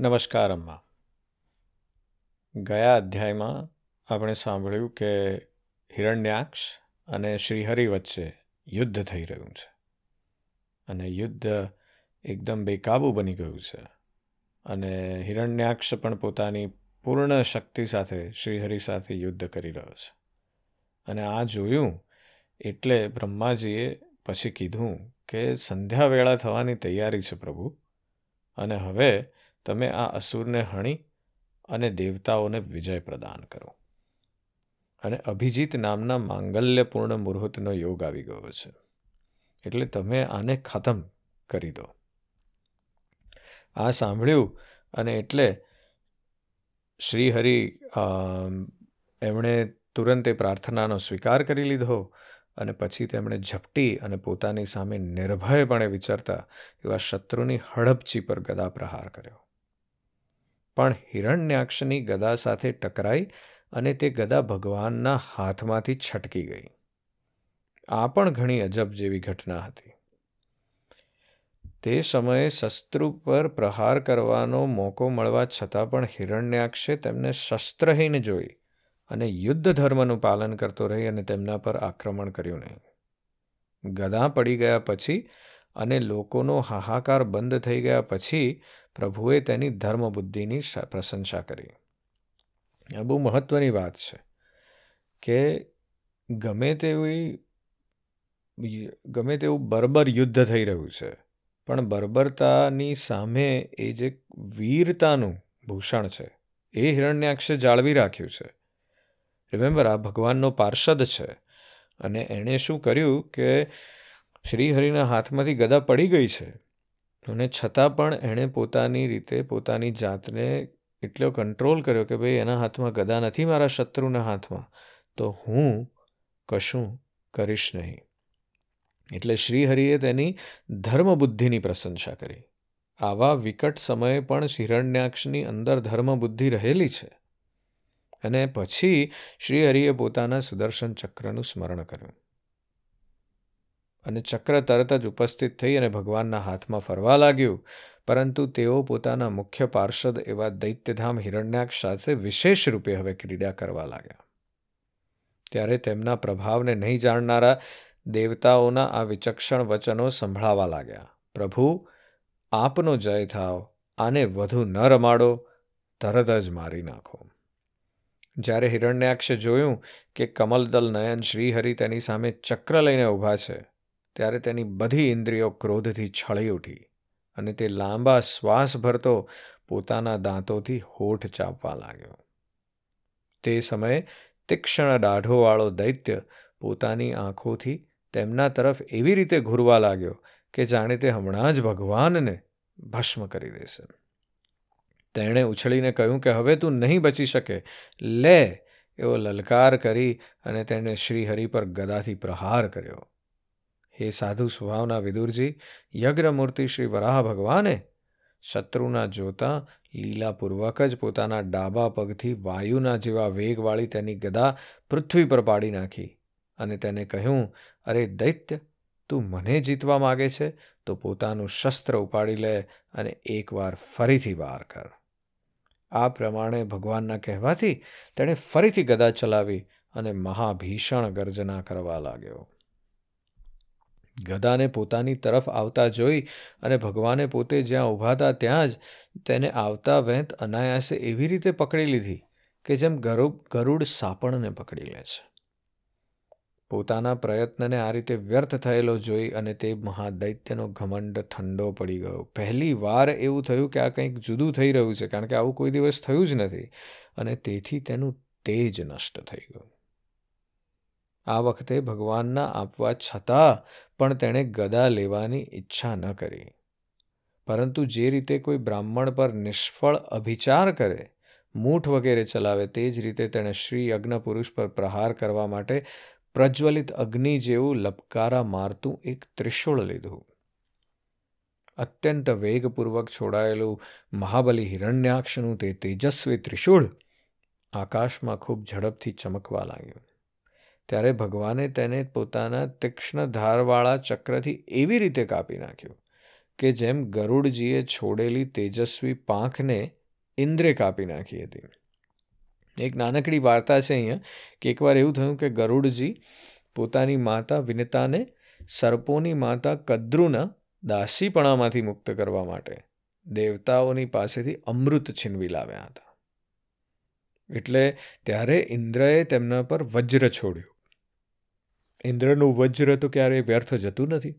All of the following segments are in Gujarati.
નમસ્કાર, અમ્મા. ગયા અધ્યાયમાં આપણે સાંભળ્યું કે હિરણ્યાક્ષ અને શ્રીહરિ વચ્ચે યુદ્ધ થઈ રહ્યું છે અને યુદ્ધ એકદમ બેકાબુ બની ગયું છે અને હિરણ્યાક્ષ પણ પોતાની પૂર્ણ શક્તિ સાથે શ્રીહરિ સાથે યુદ્ધ કરી રહ્યો છે. અને આ જોયું એટલે બ્રહ્માજીએ પછી કીધું કે સંધ્યા વેળા થવાની તૈયારી છે પ્રભુ અને હવે તમે આ અસુરને હણી અને દેવતાઓને વિજય પ્રદાન કરો. અને અભિજીત નામના માંગલ્યપૂર્ણ મુહૂર્તનો યોગ આવી ગયો છે. એટલે તમે આને ખતમ કરી દો. આ સાંભળ્યું અને એટલે શ્રીહરિ એમણે તુરંત એ પ્રાર્થનાનો સ્વીકાર કરી લીધો અને પછી તેમણે ઝપટી અને પોતાની સામે નિર્ભયપણે વિચારતા એવા શત્રુની હડપચી પર ગદા પ્રહાર કર્યો. પણ હિરણ્યાક્ષની ગદા સાથે ટકરાઈ અને તે ગદા ભગવાનના હાથમાંથી છટકી ગઈ. આ પણ ઘણી અજબ જેવી ઘટના હતી. તે સમયે શસ્ત્રુ પર પ્રહાર કરવાનો મોકો મળવા છતાં પણ હિરણ્યાક્ષે તેમને શસ્ત્રહીન જોઈ અને યુદ્ધ ધર્મનું પાલન કરતો રહી અને તેમના પર આક્રમણ કર્યું નહીં. ગદા પડી ગયા પછી અને લોકોનો હાહાકાર બંધ થઈ ગયા પછી પ્રભુએ તેની ધર્મબુદ્ધિની પ્રશંસા કરી. આ બહુ મહત્વની વાત છે કે ગમે તેવી ગમે તેવું બર્બર યુદ્ધ થઈ રહ્યું છે, પણ બર્બરતાની સામે એ જે વીરતાનું ભૂષણ છે, એ હિરણ્યાક્ષે જાળવી રાખ્યું છે. રિમેમ્બર, આ ભગવાનનો પાર્ષદ છે અને એણે શું કર્યું કે શ્રીહરિના હાથમાંથી ગદા પડી ગઈ છે. અને છતાં પણ એણે પોતાની રીતે, પોતાની જાતને એટલો કંટ્રોલ કર્યો કે ભાઈ એના હાથમાં ગદા નથી મારા શત્રુના હાથમાં, તો હું કશું કરીશ નહીં. એટલે શ્રીહરિએ તેની ધર્મબુદ્ધિની પ્રશંસા કરી. આવા વિકટ સમયે પણ હિરણ્યાક્ષની અંદર ધર્મબુદ્ધિ રહેલી છે. અને પછી શ્રીહરિએ પોતાના સુદર્શન ચક્રનું સ્મરણ કર્યું. અને ચક્ર તરત જ ઉપસ્થિત થઈ અને ભગવાનના હાથમાં ફરવા લાગ્યું. પરંતુ તેઓ પોતાના મુખ્ય પાર્ષદ એવા દૈત્યધામ હિરણ્યાક્ષ સાથે વિશેષ રૂપે હવે ક્રીડા કરવા લાગ્યા. ત્યારે તેમના પ્રભાવને નહીં જાણનારા દેવતાઓના આ વિચક્ષણ વચનો સંભળાવા લાગ્યા. પ્રભુ, આપનો જય થાવ, આને વધુ ન રમાડો, તરત જ મારી નાખો. જ્યારે હિરણ્યાક્ષે જોયું કે કમલદલ નયન શ્રીહરિ તેની સામે ચક્ર લઈને ઊભા છે ત્યારે તેની બધી ઇન્દ્રિયો ક્રોધથી છળી ઉઠી અને તે લાંબા શ્વાસ ભરતો પોતાના દાંતોથી હોઠ ચાપવા લાગ્યો. તે સમયે તીક્ષ્ણ દાઢોવાળો દૈત્ય પોતાની આંખોથી તેમના તરફ એવી રીતે ઘૂરવા લાગ્યો કે જાણે તે હમણાં જ ભગવાનને ભસ્મ કરી દેશે. તેણે ઉછળીને કહ્યું કે હવે તું નહીં બચી શકે, લે એવો લલકાર કરી અને તેણે શ્રીહરિ પર ગદાથી પ્રહાર કર્યો. હે સાધુ સ્વભાવના વિદુરજી, યજ્ઞમૂર્તિ શ્રી વરાહ ભગવાને? શત્રુના જોતા લીલાપૂર્વક જ પોતાના ડાબા પગથી વાયુના જેવા વેગવાળી તેની ગદા પૃથ્વી પર પાડી નાખી અને તેને કહ્યું, અરે દૈત્ય, તું મને જીતવા માગે છે, તો પોતાનું શસ્ત્ર ઉપાડી લે અને એકવાર ફરીથી વાર કર. આ પ્રમાણે ભગવાનના કહેવાથી તેણે ફરીથી ગદા ચલાવી અને મહાભીષણ ગર્જના કરવા લાગ્યો. ગદાને પોતાની તરફ આવતા જોઈ અને ભગવાને પોતે જ્યાં ઊભા હતા ત્યાં જ તેને આવતા વેંત અનાયાસે એવી રીતે પકડી લીધી કે જેમ ગરુડ ગરુડ સાપણને પકડી લે છે. પોતાના પ્રયત્નને આ રીતે વ્યર્થ થયેલો જોઈ અને તે મહાદૈત્યનો ઘમંડ ઠંડો પડી ગયો. પહેલી વાર એવું થયું કે આ કંઈક જુદું થઈ રહ્યું છે, કારણ કે આવું કોઈ દિવસ થયું જ નથી અને તેથી તેનું તેજ નષ્ટ થઈ ગયું. આ વખતે ભગવાનના આપવા છતાં પણ તેણે ગદા લેવાની ઈચ્છા ન કરી. પરંતુ જે રીતે કોઈ બ્રાહ્મણ પર નિષ્ફળ અભિચાર કરે, મૂઠ વગેરે ચલાવે, તે જ રીતે તેણે શ્રી યજ્ઞ પુરુષ પર પ્રહાર કરવા માટે પ્રજ્વલિત અગ્નિ જેવું લપકારા મારતું એક ત્રિશૂળ લીધું. અત્યંત વેગપૂર્વક છોડાયેલું મહાબલી હિરણ્યાક્ષનું તે તેજસ્વી ત્રિશૂળ આકાશમાં ખૂબ ઝડપથી ચમકવા લાગ્યું. ત્યારે ભગવાને તેને પોતાના તીક્ષ્ણ ધારવાળા ચક્રથી એવી રીતે કાપી નાખ્યું કે જેમ ગરુડજીએ છોડેલી તેજસ્વી પાંખને ઇન્દ્રે કાપી નાખી હતી. એક નાનકડી વાર્તા છે અહીંયા કે એકવાર એવું થયું કે ગરુડજી પોતાની માતા વિનતાને સર્પોની માતા કદ્રુના દાસીપણામાંથી મુક્ત કરવા માટે દેવતાઓની પાસેથી અમૃત છીનવી લાવ્યા હતા. એટલે ત્યારે ઇન્દ્રએ તેમના પર વજ્ર છોડ્યું. ઇન્દ્રનું વજ્ર તો ક્યારેય વ્યર્થ જતું નથી.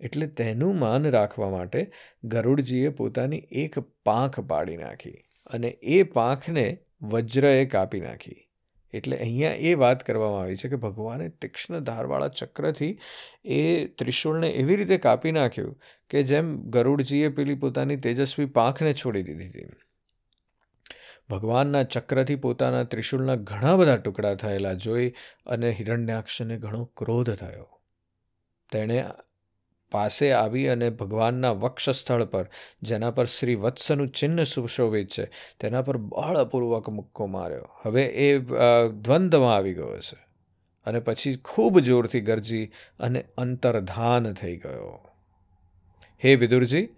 એટલે તેનું માન રાખવા માટે ગરુડજીએ પોતાની એક પાંખ પાડી નાખી અને એ પાંખને વજ્રએ કાપી નાખી. એટલે અહીંયા એ વાત કરવામાં આવી છે કે ભગવાને તીક્ષ્ણ ધારવાળા ચક્રથી એ ત્રિશુળને એવી રીતે કાપી નાખ્યું કે જેમ ગરુડજીએ પેલી પોતાની તેજસ્વી પાંખને છોડી દીધી હતી. ભગવાનના ચક્રથી પોતાના ત્રિશુલના ઘણા બધા ટુકડા થયેલા જોઈ અને હિરણ્યાક્ષને ઘણો ક્રોધ થયો. તેણે પાસે આવી અને ભગવાનના વક્ષસ્થળ પર, જેના પર શ્રી વત્સનું ચિહ્ન સુશોભિત છે, તેના પર બળપૂર્વક મુક્કો માર્યો. હવે એ દ્વંદ્વમાં આવી ગયો છે અને પછી ખૂબ જોરથી ગરજી અને અંતર્ધાન થઈ ગયો. હે વિદુરજી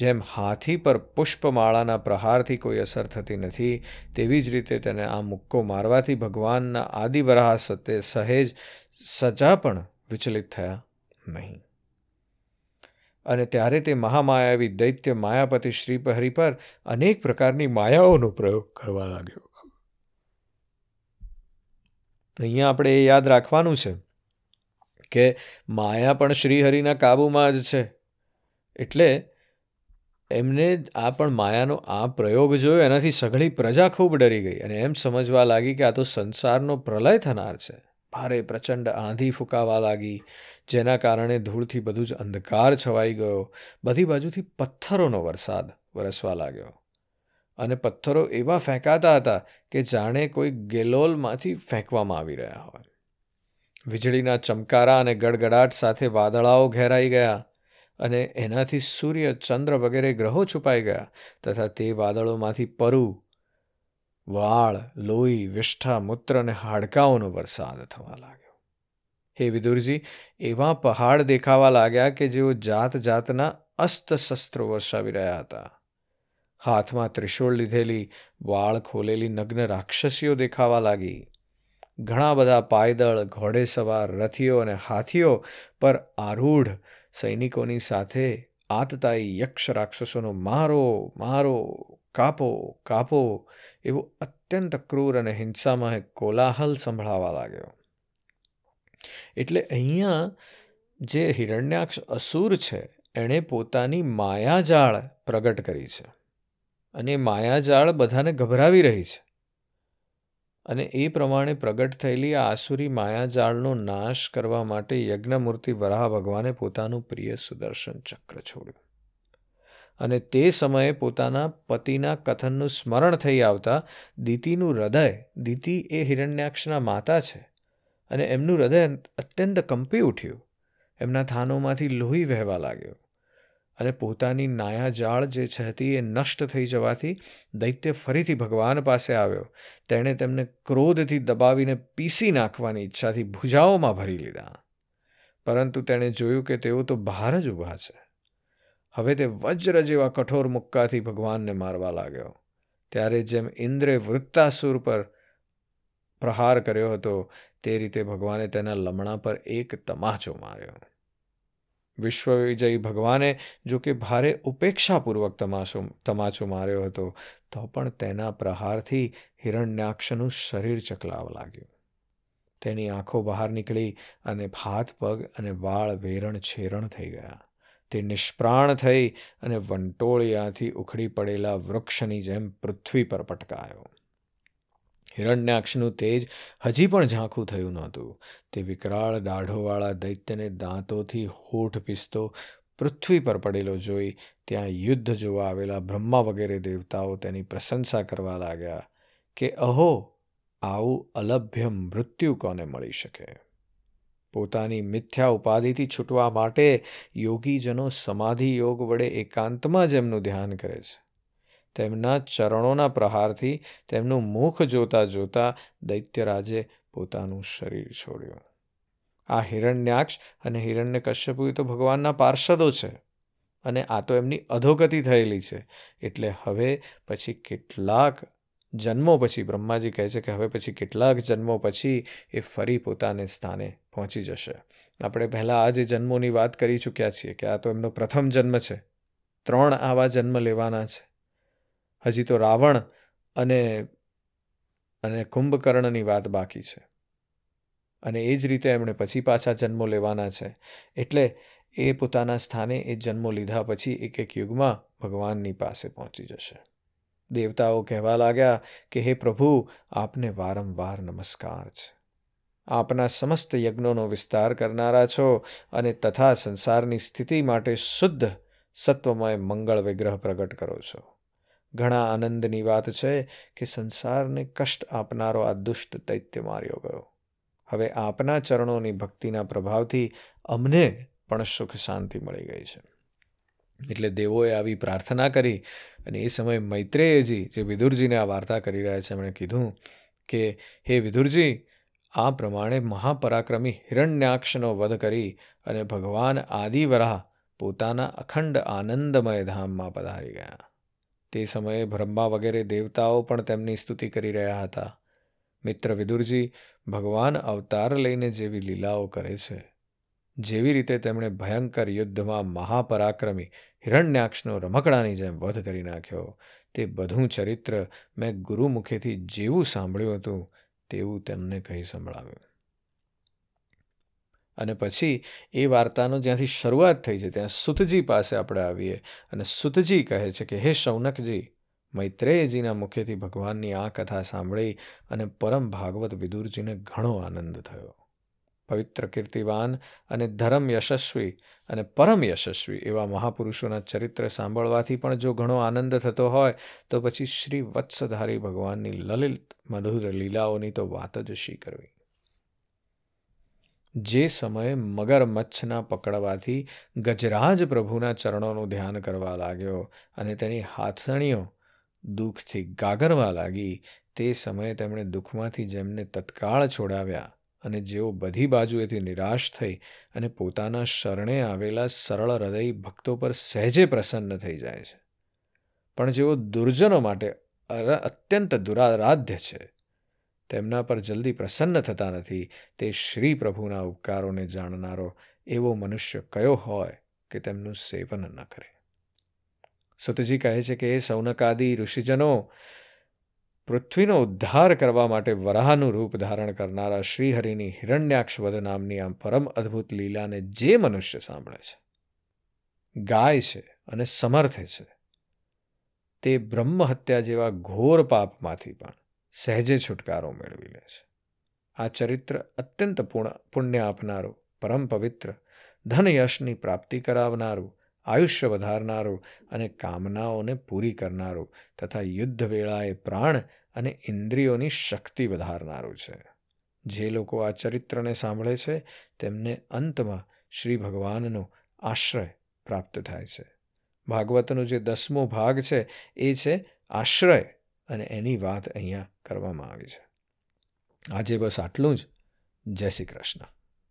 જેમ હાથી પર પુષ્પમાળાના પ્રહારથી કોઈ અસર થતી નથી, તેવી જ રીતે તેને આ મુક્કો મારવાથી ભગવાનના આદિવરાહ સતે સહેજ સજા પણ વિચલિત થયા નહીં. અને ત્યારે તે મહામાયાવી દૈત્ય માયાપતિ શ્રીપહરી પર અનેક પ્રકારની માયાઓનો પ્રયોગ કરવા લાગ્યો. અહીંયા આપણે એ યાદ રાખવાનું છે કે માયા પણ શ્રીહરિના કાબુમાં જ છે. એટલે એમને આ પણ માયાનો આ પ્રયોગ જોયો, એનાથી સઘળી પ્રજા ખૂબ ડરી ગઈ અને એમ સમજવા લાગી કે આ તો સંસારનો પ્રલય થનાર છે. ભારે પ્રચંડ આંધી ફૂંકાવા લાગી, જેના કારણે ધૂળથી બધું જ અંધકાર છવાઈ ગયો. બધી બાજુથી પથ્થરોનો વરસાદ વરસવા લાગ્યો. અને પથ્થરો એવા ફેંકાતા હતા કે જાણે કોઈ ગેલોલમાંથી ફેંકવામાં આવી રહ્યા હોય. વીજળીના ચમકારા અને ગડગડાટ સાથે વાદળાઓ ઘેરાઈ ગયા. અને એનાથી સૂર્ય, ચંદ્ર વગેરે ગ્રહો છુપાઈ ગયા તથા તે વાદળોમાંથી પરુ, વાળ, લોહી, વિષ્ઠા, મૂત્ર અને હાડકાઓનો વરસાદ થવા લાગ્યો. હે વિદુરજી, એવા પહાડ દેખાવા લાગ્યા કે જેઓ જાત જાતના અસ્ત શસ્ત્રો વરસાવી રહ્યા હતા. હાથમાં ત્રિશૂળ લીધેલી, વાળ ખોલેલી નગ્ન રાક્ષસીઓ દેખાવા લાગી. ઘણા બધા પાયદળ, ઘોડેસવાર, રથીઓ અને હાથીઓ પર આરૂઢ સૈનિકોની સાથે આતતાઈ યક્ષ રાક્ષસોનો મારો મારો, કાપો કાપો એવો અત્યંત ક્રૂર અને હિંસામાં કોલાહલ સંભળાવા લાગ્યો. એટલે અહીંયા જે હિરણ્યાક્ષ અસુર છે, એણે પોતાની માયાજાળ પ્રગટ કરી છે. અને માયાજાળ બધાને ગભરાવી રહી છે. અને એ પ્રમાણે પ્રગટ થયેલી આ આસુરી માયાજાળનો નાશ કરવા માટે યજ્ઞમૂર્તિ વરાહ ભગવાને પોતાનું પ્રિય સુદર્શન ચક્ર છોડ્યું. અને તે સમયે પોતાના પતિના કથનનું સ્મરણ થઈ આવતા દીતીનું હૃદય, દીતિ એ હિરણ્યાક્ષના માતા છે અને એમનું હૃદય અત્યંત કંપી ઉઠ્યું. એમના થાનોમાંથી લોહી વહેવા લાગ્યો. અને પોતાની નાયાજાળ જે હતી એ નષ્ટ થઈ જવાથી દૈત્ય ફરીથી ભગવાન પાસે આવ્યો. તેણે તેમને ક્રોધથી દબાવીને પીસી નાખવાની ઈચ્છાથી ભુજાઓમાં ભરી લીધા. પરંતુ તેણે જોયું કે તેઓ તો બહાર જ ઊભા છે. હવે તે વજ્ર જેવા કઠોર મુક્કાથી ભગવાનને મારવા લાગ્યો. ત્યારે જેમ ઇન્દ્રે વૃત્તાસુર પર પ્રહાર કર્યો હતો, તે રીતે ભગવાને તેના લમણા પર એક તમાચો માર્યો. વિશ્વવિજયી ભગવાને જો કે ભારે ઉપેક્ષાપૂર્વક તમાશો, તમાચો માર્યો હતો, તો પણ તેના પ્રહારથી હિરણ્યાક્ષનું શરીર ચકલાવા લાગ્યું. તેની આંખો બહાર નીકળી અને હાથ પગ અને વાળ વેરણ છેરણ થઈ ગયા. તે નિષ્પ્રાણ થઈ અને વંટોળિયાથી ઉખડી પડેલા વૃક્ષની જેમ પૃથ્વી પર પટકાયો. હિરણ્યાક્ષનું તેજ હજી પણ ઝાંખું થયું નહોતું. તે વિકરાળ દાઢોવાળા દૈત્યને દાંતોથી હોઠ પીસતો પૃથ્વી પર પડેલો જોઈ ત્યાં યુદ્ધ જોવા આવેલા બ્રહ્મા વગેરે દેવતાઓ તેની પ્રશંસા કરવા લાગ્યા કે, અહો, આવું અલભ્ય મૃત્યુ કોને મળી શકે? પોતાની મિથ્યા ઉપાધિથી છૂટવા માટે યોગીજનો સમાધિ યોગ વડે એકાંતમાં જ એમનું ધ્યાન કરે છે. તેમના ચરણોના પ્રહારથી તેમનું મુખ જોતા જોતા દૈત્યરાજે પોતાનું શરીર છોડ્યું. આ હિરણ્યાક્ષ અને હિરણ્ય કશ્યપુ તો ભગવાનના પાર્ષદો છે અને આ તો એમની અધોગતિ થયેલી છે. એટલે હવે પછી કેટલાક જન્મો પછી બ્રહ્માજી કહે છે કે હવે પછી કેટલાક જન્મો પછી એ ફરી પોતાને સ્થાને પહોંચી જશે. આપણે પહેલાં આ જે જન્મોની વાત કરી ચૂક્યા છીએ કે આ તો એમનો પ્રથમ જન્મ છે. ત્રણ આવા જન્મ લેવાના છે. હજી તો રાવણ અને અને કુંભકર્ણની વાત બાકી છે. અને એ જ રીતે એમણે પછી પાછા જન્મો લેવાના છે. એટલે એ પોતાના સ્થાને એ જન્મો લીધા પછી એક એક યુગમાં ભગવાનની પાસે પહોંચી જશે. દેવતાઓ કહેવા લાગ્યા કે, હે પ્રભુ, આપને વારંવાર નમસ્કાર છે. આપના સમસ્ત યજ્ઞોનો વિસ્તાર કરનારા છો અને તથા સંસારની સ્થિતિ માટે શુદ્ધ, સત્વમય મંગળ વિગ્રહ પ્રગટ કરો છો. ઘણા આનંદની વાત છે કે સંસારને કષ્ટ આપનારો આ દુષ્ટ દૈત્ય માર્યો ગયો. હવે આપના ચરણોની ભક્તિના પ્રભાવથી અમને પણ સુખ શાંતિ મળી ગઈ છે. એટલે દેવોએ આવી પ્રાર્થના કરી અને એ સમયે મૈત્રેયજી, જે વિદુરજીને આ વાર્તા કરી રહ્યા છે, એમણે કીધું કે, હે વિદુરજી, આ પ્રમાણે મહાપરાક્રમી હિરણ્યાક્ષનો વધ કરી અને ભગવાન આદિવરાહ પોતાના અખંડ આનંદમય ધામમાં પધારી ગયા. તે સમયે બ્રહ્મા વગેરે દેવતાઓ પણ તેમની સ્તુતિ કરી રહ્યા હતા. મિત્ર વિદુરજી, ભગવાન અવતાર લઈને જેવી લીલાઓ કરે છે. જેવી રીતે તેમણે ભયંકર યુદ્ધમાં મહાપરાક્રમી હિરણ્યાક્ષનો રમકડાની જેમ વધ કરી નાખ્યો, તે બધું ચરિત્ર મેં ગુરુમુખેથી જેવું સાંભળ્યું હતું, તેવું તેમને કહી સંભળાવ્યું. અને પછી એ વાર્તાનો જ્યાંથી શરૂઆત થઈ છે, ત્યાં સુતજી પાસે આપણે આવીએ અને સુતજી કહે છે કે, હે શૌનકજી, મૈત્રેયજીના મુખેથી ભગવાનની આ કથા સાંભળી અને પરમ ભાગવત વિદુરજીને ઘણો આનંદ થયો. પવિત્ર કીર્તિવાન અને ધર્મ યશસ્વી અને પરમ યશસ્વી એવા મહાપુરુષોના ચરિત્ર સાંભળવાથી પણ જો ઘણો આનંદ થતો હોય, તો પછી શ્રી વત્સધારી ભગવાનની લલિત મધુર લીલાઓની તો વાત જ શી કરવી? જે સમયે મગરમચ્છના પકડવાથી ગજરાજ પ્રભુના ચરણોનું ધ્યાન કરવા લાગ્યો અને તેની હાથણીઓ દુઃખથી ગાગરવા લાગી, તે સમયે તેમણે દુઃખમાંથી જેમને તત્કાળ છોડાવ્યા અને જેઓ બધી બાજુએથી નિરાશ થઈ અને પોતાના શરણે આવેલા સરળ હૃદય ભક્તો પર સહેજે પ્રસન્ન થઈ જાય છે. પણ જેઓ દુર્જનો માટે અત્યંત દુરારાધ્ય છે. તેમના પર જલ્દી પ્રસન્ન થતા નથી. તે શ્રી પ્રભુના ઉપકારોને જાણનારો એવો મનુષ્ય કયો હોય કે તેમનું સેવન ન કરે. સતજી કહે છે કે એ સૌનકાદી ઋષિજનો, પૃથ્વીનો ઉદ્ધાર કરવા માટે વરાહનું રૂપ ધારણ કરનારા શ્રીહરિની હિરણ્યાક્ષવદ નામની આમ પરમ અદ્ભુત લીલાને જે મનુષ્ય સાંભળે છે, ગાય છે અને સમર્થે છે, તે બ્રહ્મહત્યા જેવા ઘોર પાપમાંથી પણ સહેજે છુટકારો મેળવી લે છે. આ ચરિત્ર અત્યંત પુણ્ય આપનારું, પરમ પવિત્ર, ધન યશની પ્રાપ્તિ કરાવનારું, આયુષ્ય વધારનારું અને કામનાઓને પૂરી કરનારું તથા યુદ્ધ વેળાએ પ્રાણ અને ઇન્દ્રિયોની શક્તિ વધારનારું છે. જે લોકો આ ચરિત્રને સાંભળે છે, તેમને અંતમાં શ્રી ભગવાનનો આશ્રય પ્રાપ્ત થાય છે. ભાગવતનો જે દસમો ભાગ છે, એ છે આશ્રય. અને એની વાત અહીંયા કરવામાં આવી છે. આજે બસ આટલું જ. જય શ્રી કૃષ્ણ.